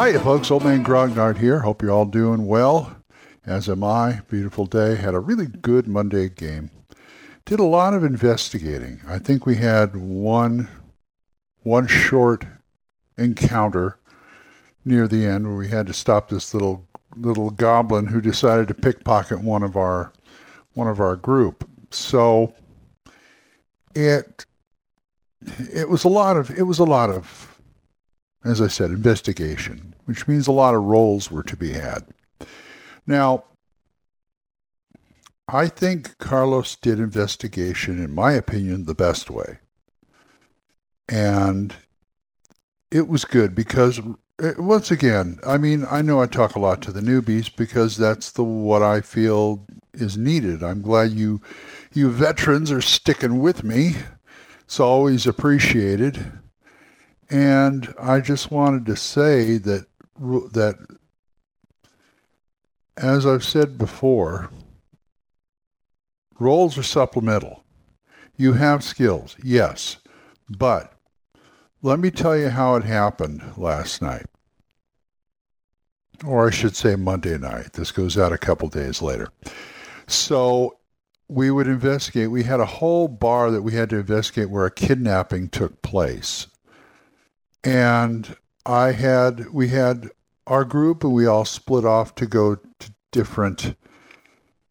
Hi, folks. Old Man Grognard here. Hope you're all doing well. As am I. Beautiful day. Had a really good Monday game. Did a lot of investigating. I think we had one one short encounter near the end where we had to stop this little little goblin who decided to pickpocket one of our one of our group. So it it was a lot of it was a lot of as I said investigation, which means a lot of rolls were to be had. Now, I think Carlos did investigation in my opinion the best way. And it was good because uh, once again, I mean, I know I talk a lot to the newbies because that's the what I feel is needed. I'm glad you you veterans are sticking with me. It's always appreciated. And I just wanted to say that that as I've said before, rolls are supplemental. You have skills, yes, but let me tell you how it happened last night. Or I should say Monday night. This goes out a couple days later. So we would investigate. We had a whole bar that we had to investigate where a kidnapping took place. And I had, we had our group and we all split off to go to different,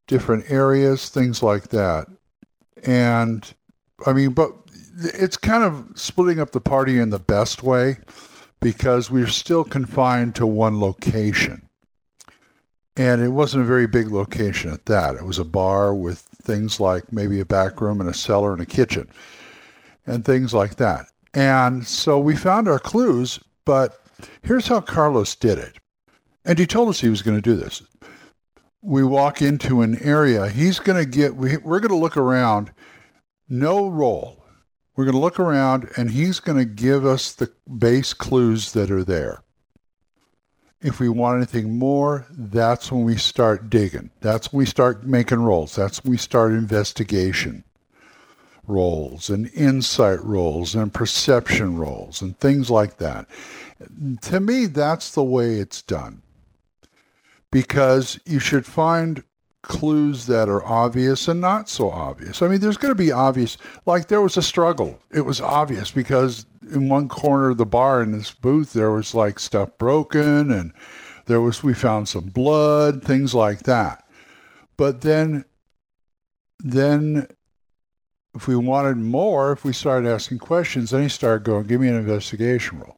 different areas, things like that. And I mean, but it's kind of splitting up the party in the best way because we're still confined to one location. And it wasn't a very big location at that. It was a bar with things like maybe a back room and a cellar and a kitchen and things like that. And so we found our clues, but here's how Carlos did it. And he told us he was going to do this. We walk into an area, he's going to get, we, we're going to look around, no roll we're going to look around and he's going to give us the base clues that are there. If we want anything more, that's when we start digging. That's when we start making rolls. That's when we start investigation rolls and insight rolls and perception rolls and things like that. To me, that's the way it's done. Because you should find clues that are obvious and not so obvious. I mean, there's going to be obvious, like there was a struggle. It was obvious because in one corner of the bar in this booth, there was like stuff broken and there was, we found some blood, things like that. But then, then if we wanted more, if we started asking questions, then he started going, give me an investigation roll.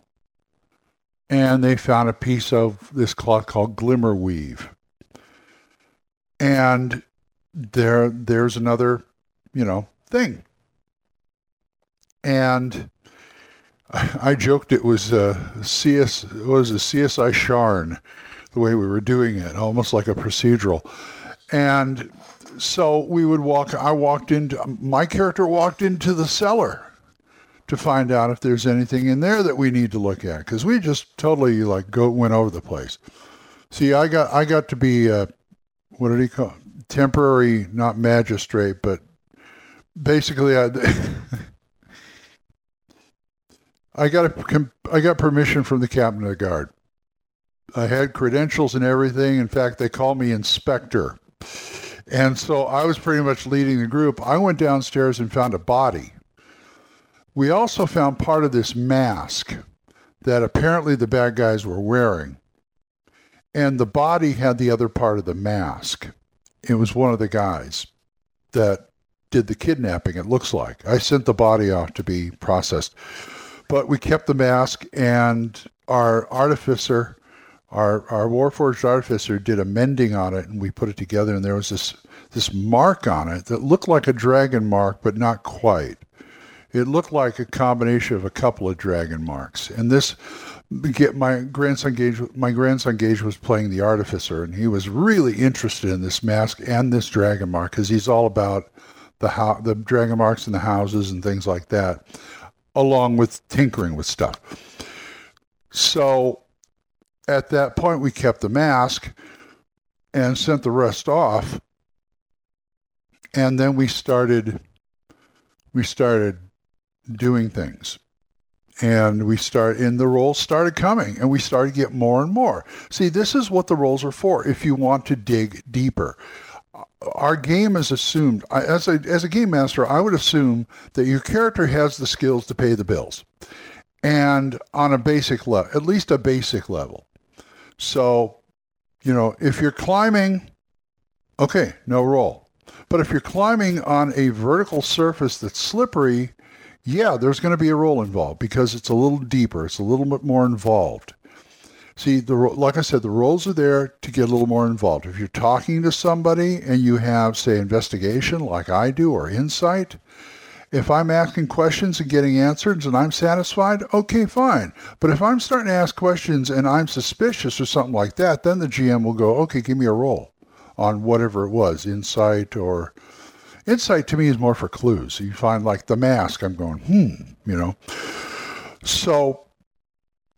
And they found a piece of this cloth called glimmer weave. And there there's another you know thing. And I joked it was uh, a CS it was a CSI Sharn the way we were doing it almost like a procedural. And so we would walk I walked into my character walked into the cellar to find out if there's anything in there that we need to look at because we just totally like go went over the place see I got I got to be what did he call it? temporary not magistrate but basically I I got a, I got permission from the captain of the guard. I had credentials and everything. In fact, they called me inspector. And so I was pretty much leading the group. I went downstairs and found a body. We also found part of this mask that apparently the bad guys were wearing. And the body had the other part of the mask. It was one of the guys that did the kidnapping, it looks like. I sent the body off to be processed. But we kept the mask, and our artificer, our, our Warforged artificer, did a mending on it, and we put it together, and there was this, this mark on it that looked like a dragon mark, but not quite. It looked like a combination of a couple of dragon marks. And this get my grandson Gage. My grandson Gage was playing the artificer, and he was really interested in this mask and this dragon mark because he's all about the the dragon marks and the houses and things like that, along with tinkering with stuff. So, at that point, we kept the mask and sent the rest off, and then we started. We started doing things. And we start and the rolls started coming and we started to get more and more. See this is what the rolls are for if you want to dig deeper. Our game is assumed as a as a game master i would assume that your character has the skills to pay the bills. And on a basic level at least a basic level so you know if you're climbing okay no roll but if you're climbing on a vertical surface that's slippery yeah, there's going to be a roll involved because it's a little deeper. It's a little bit more involved. See, the like I said, the rolls are there to get a little more involved. If you're talking to somebody and you have, say, investigation like I do or insight, if I'm asking questions and getting answers and I'm satisfied, okay, fine. But if I'm starting to ask questions and I'm suspicious or something like that, then the GM will go, okay, give me a roll on whatever it was, insight or Insight to me is more for clues. You find like the mask, I'm going, hmm, you know. So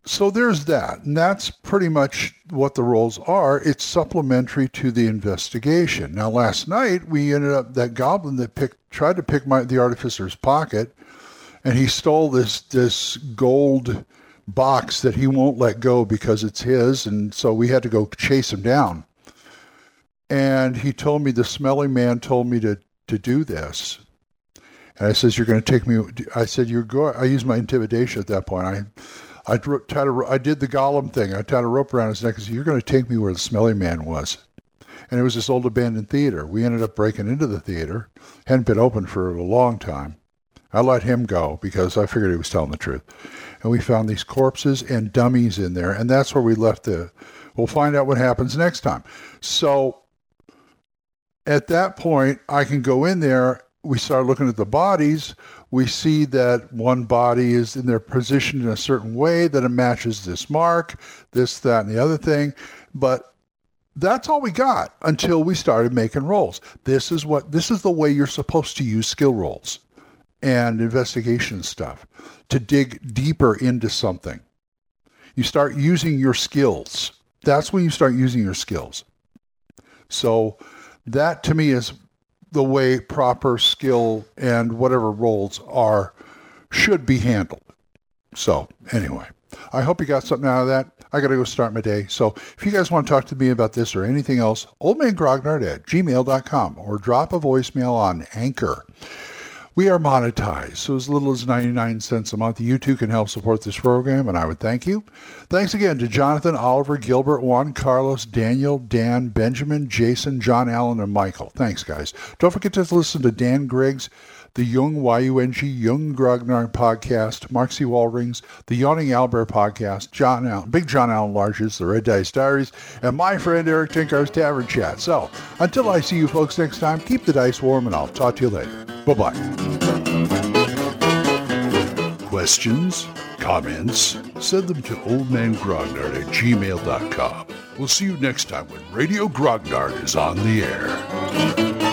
so there's that. And that's pretty much what the rolls are. It's supplementary to the investigation. Now last night we ended up that goblin that picked tried to pick my the artificer's pocket and he stole this this gold box that he won't let go because it's his and so we had to go chase him down. And he told me the smelly man told me to to do this. And I says, you're going to take me. I said, you're going. I used my intimidation at that point. I, I tied a, I did the Gollum thing. I tied a rope around his neck and said, you're going to take me where the smelly man was. And it was this old abandoned theater. We ended up breaking into the theater. Hadn't been open for a long time. I let him go because I figured he was telling the truth. And we found these corpses and dummies in there. And that's where we left the. We'll find out what happens next time. So at that point, I can go in there. We start looking at the bodies. We see that one body is in their position in a certain way that it matches this mark, this, that, and the other thing. But that's all we got until we started making rolls. This is what this is the way you're supposed to use skill rolls and investigation stuff to dig deeper into something. You start using your skills. That's when you start using your skills. So that to me is the way proper skill and whatever rolls are should be handled. So, anyway, I hope you got something out of that. I got to go start my day. So, if you guys want to talk to me about this or anything else, oldmangrognard at gmail.com or drop a voicemail on Anchor. We are monetized, so as little as 99 cents a month, you too can help support this program, and I would thank you. Thanks again to Jonathan, Oliver, Gilbert, Juan, Carlos, Daniel, Dan, Benjamin, Jason, John Allen, and Michael. Thanks, guys. Don't forget to listen to Dan Griggs the Yung, Y-U-N-G, Yung Grognard podcast, Mark C. Wallrings, the Yawning Albert podcast, John Allen, Big John Allen Larges, the Red Dice Diaries, and my friend Eric Tenkar's Tavern Chat. So, until I see you folks next time, keep the dice warm, and I'll talk to you later. Bye-bye. Questions? Comments? Send them to oldmangrognard at gmail.com. We'll see you next time when Radio Grognard is on the air.